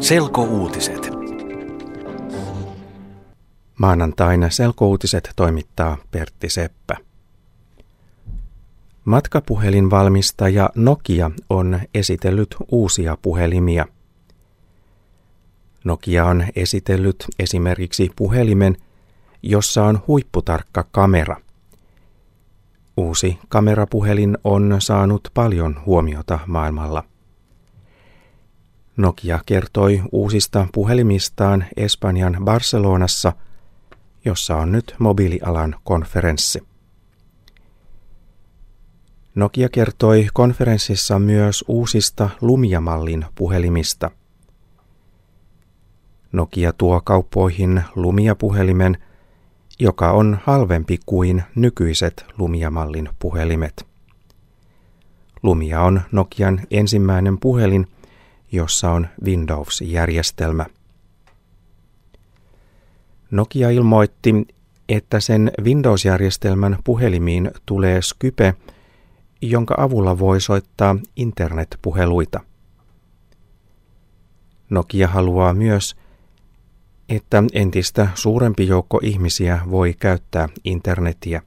Selkouutiset. Maanantaina selkouutiset toimittaa Pertti Seppä. Matkapuhelinvalmistaja Nokia on esitellyt uusia puhelimia. Nokia on esitellyt esimerkiksi puhelimen, jossa on huipputarkka kamera. Uusi kamerapuhelin on saanut paljon huomiota maailmalla. Nokia kertoi uusista puhelimistaan Espanjan Barcelonassa, jossa on nyt mobiilialan konferenssi. Nokia kertoi konferenssissa myös uusista Lumia-mallin puhelimista. Nokia tuo kauppoihin Lumia-puhelimen, joka on halvempi kuin nykyiset Lumia-mallin puhelimet. Lumia on Nokian ensimmäinen puhelin, jossa on Windows-järjestelmä. Nokia ilmoitti, että sen Windows-järjestelmän puhelimiin tulee Skype, jonka avulla voi soittaa internetpuheluita. Nokia haluaa myös, että entistä suurempi joukko ihmisiä voi käyttää internetiä.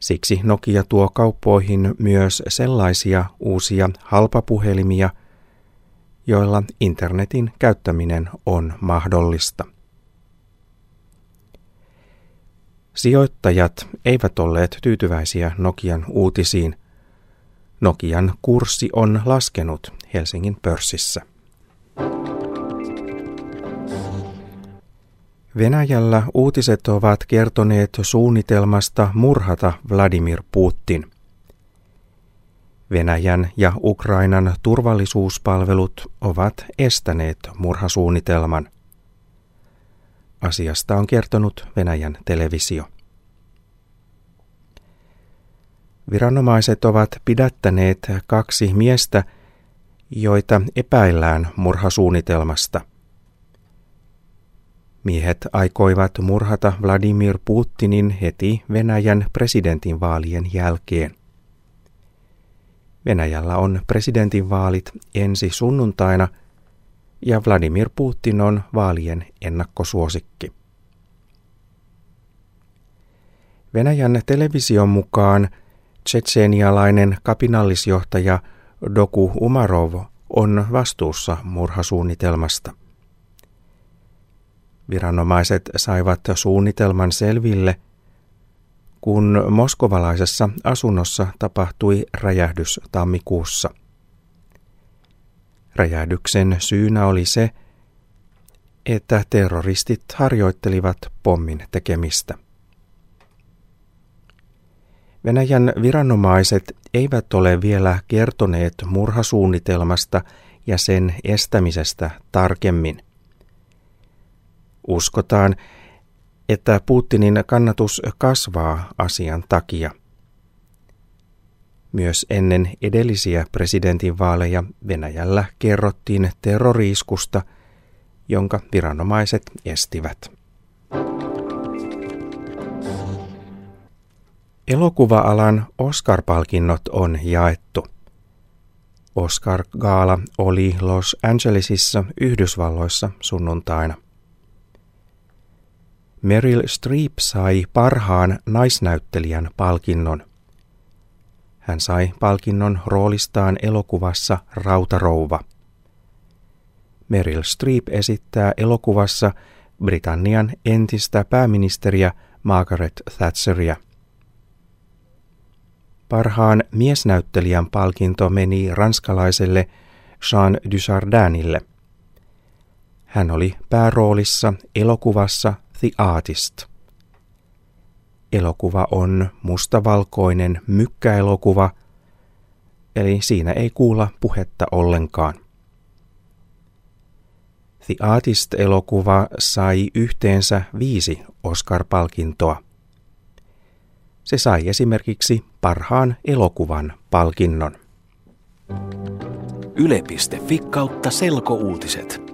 Siksi Nokia tuo kauppoihin myös sellaisia uusia halpapuhelimia, joilla internetin käyttäminen on mahdollista. Sijoittajat eivät olleet tyytyväisiä Nokian uutisiin. Nokian kurssi on laskenut Helsingin pörssissä. Venäjällä uutiset ovat kertoneet suunnitelmasta murhata Vladimir Putin. Venäjän ja Ukrainan turvallisuuspalvelut ovat estäneet murhasuunnitelman. Asiasta on kertonut Venäjän televisio. Viranomaiset ovat pidättäneet kaksi miestä, joita epäillään murhasuunnitelmasta. Miehet aikoivat murhata Vladimir Putinin heti Venäjän presidentinvaalien jälkeen. Venäjällä on presidentinvaalit ensi sunnuntaina ja Vladimir Putin on vaalien ennakkosuosikki. Venäjän television mukaan tsetseenialainen kapinallisjohtaja Doku Umarov on vastuussa murhasuunnitelmasta. Viranomaiset saivat suunnitelman selville, kun moskovalaisessa asunnossa tapahtui räjähdys tammikuussa. Räjähdyksen syynä oli se, että terroristit harjoittelivat pommin tekemistä. Venäjän viranomaiset eivät ole vielä kertoneet murhasuunnitelmasta ja sen estämisestä tarkemmin. Uskotaan, että Putinin kannatus kasvaa asian takia. Myös ennen edellisiä presidentinvaaleja Venäjällä kerrottiin terroriiskusta, jonka viranomaiset estivät. Elokuva-alan Oscar-palkinnot on jaettu. Oscar-gaala oli Los Angelesissa Yhdysvalloissa sunnuntaina. Meryl Streep sai parhaan naisnäyttelijän palkinnon. Hän sai palkinnon roolistaan elokuvassa Rautarouva. Meryl Streep esittää elokuvassa Britannian entistä pääministeriä Margaret Thatcheria. Parhaan miesnäyttelijän palkinto meni ranskalaiselle Jean Dujardinille. Hän oli pääroolissa elokuvassa The Artist. Elokuva on mustavalkoinen mykkäelokuva, eli siinä ei kuulla puhetta ollenkaan. The Artist-elokuva sai yhteensä viisi Oscar-palkintoa. Se sai esimerkiksi parhaan elokuvan palkinnon. Yle.fi kautta selkouutiset.